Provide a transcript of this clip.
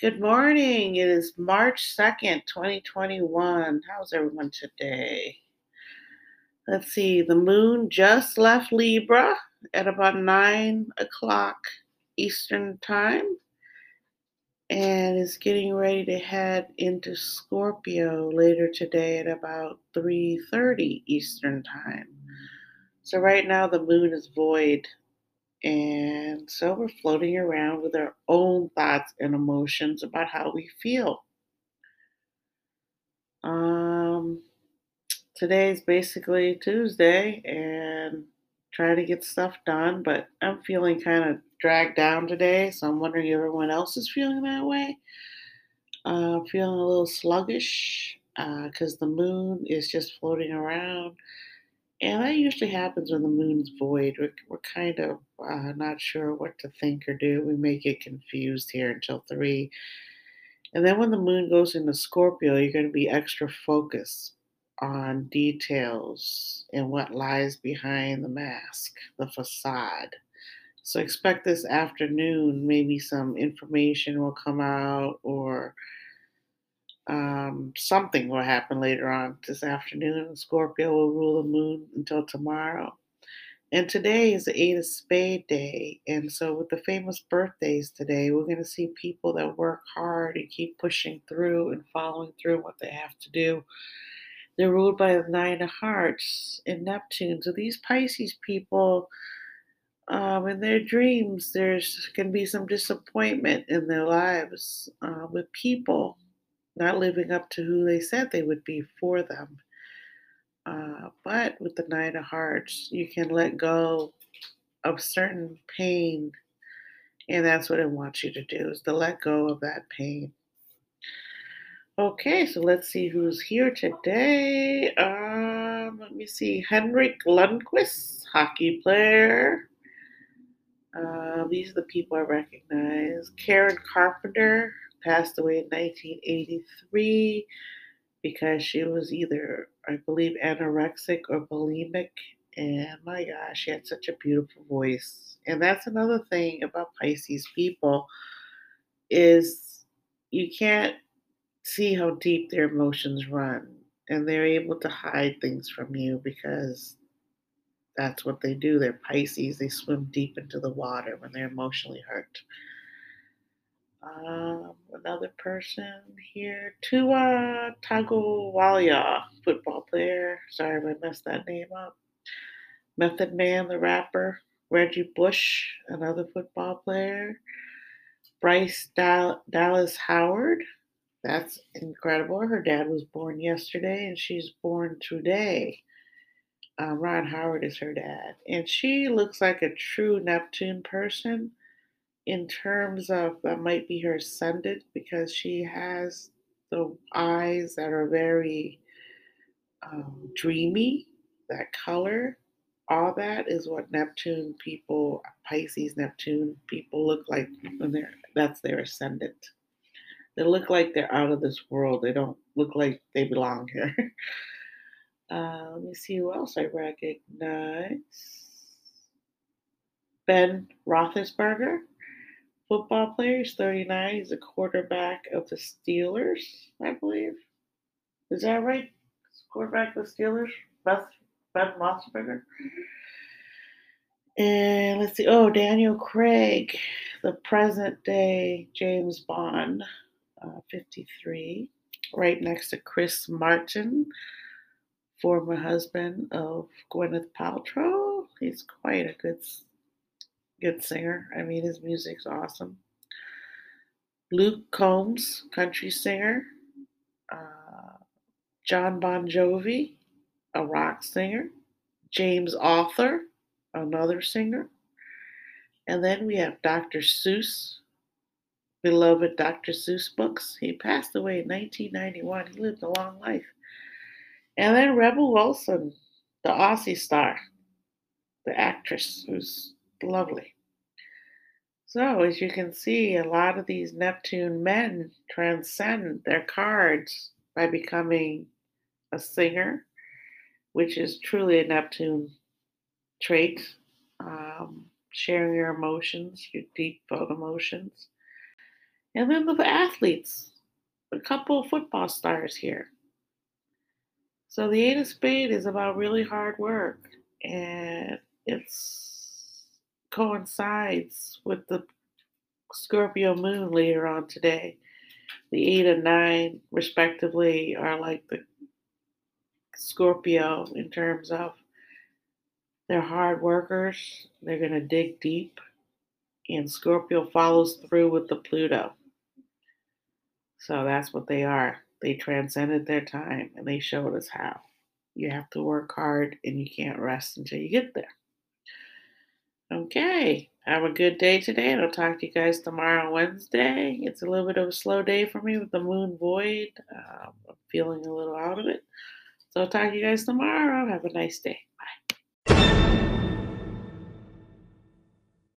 Good morning. It is March 2nd, 2021. How's everyone today? Let's see, the moon just left Libra at about 9 o'clock Eastern Time and is getting ready to head into Scorpio later today at about 3:30 Eastern Time. So right now the moon is void and so we're floating around with our own thoughts and emotions about how we feel. Um, today is basically Tuesday and trying to get stuff done, but I'm feeling kind of dragged down today, so I'm wondering if everyone else is feeling that way. Uh, feeling a little sluggish because uh, the moon is just floating around and that usually happens when the moon's void. We're, we're kind of uh, not sure what to think or do. We may get confused here until three. And then when the moon goes into Scorpio, you're going to be extra focused on details and what lies behind the mask, the facade. So expect this afternoon, maybe some information will come out or um, something will happen later on this afternoon. Scorpio will rule the moon until tomorrow. And today is the Eight of Spade Day. And so, with the famous birthdays today, we're going to see people that work hard and keep pushing through and following through what they have to do. They're ruled by the Nine of Hearts and Neptune. So, these Pisces people, um, in their dreams, there's to be some disappointment in their lives uh, with people not living up to who they said they would be for them. Uh, but with the Nine of Hearts, you can let go of certain pain, and that's what it wants you to do: is to let go of that pain. Okay, so let's see who's here today. Um, let me see. Henrik Lundqvist, hockey player. Uh, these are the people I recognize. Karen Carpenter, passed away in 1983 because she was either, I believe, anorexic or bulimic. And my gosh, she had such a beautiful voice. And that's another thing about Pisces people is you can't see how deep their emotions run. And they're able to hide things from you because that's what they do. They're Pisces. They swim deep into the water when they're emotionally hurt. Um, another person here, Tua Tagovailoa, football player. Sorry if I messed that name up. Method Man, the rapper. Reggie Bush, another football player. Bryce Dal- Dallas Howard. That's incredible. Her dad was born yesterday and she's born today. Uh, Ron Howard is her dad. And she looks like a true Neptune person in terms of that might be her ascendant because she has the eyes that are very um, dreamy, that color. All that is what Neptune people, Pisces Neptune people look like when they're that's their ascendant. They look like they're out of this world. They don't look like they belong here. Uh, let me see who else I recognize. Ben Roethlisberger football player. He's 39. He's a quarterback of the Steelers, I believe. Is that right? Quarterback of the Steelers, Beth Ben Roethlisberger. And let's see. Oh, Daniel Craig, the present day James Bond, uh, 53, right next to Chris Martin, former husband of Gwyneth Paltrow. He's quite a good good singer. I mean, his music's awesome. Luke Combs, country singer. Uh, Jon Bon Jovi, a rock singer. James Arthur, another singer. And then we have Dr. Seuss, beloved Dr. Seuss books. He passed away in 1991. He lived a long life. And then Rebel Wilson, the Aussie star, the actress who's lovely. So, as you can see, a lot of these Neptune men transcend their cards by becoming a singer, which is truly a Neptune trait. Um, sharing your emotions, your deep emotions. And then the athletes, a couple of football stars here. So the Eight of Spade is about really hard work, and it's coincides with the Scorpio moon later on today. The eight and nine, respectively, are like the Scorpio in terms of they're hard workers, they're going to dig deep, and Scorpio follows through with the Pluto. So that's what they are. They transcended their time and they showed us how. You have to work hard and you can't rest until you get there. Okay, have a good day today, and I'll talk to you guys tomorrow, Wednesday. It's a little bit of a slow day for me with the moon void. Um, I'm feeling a little out of it. So I'll talk to you guys tomorrow. Have a nice day. Bye.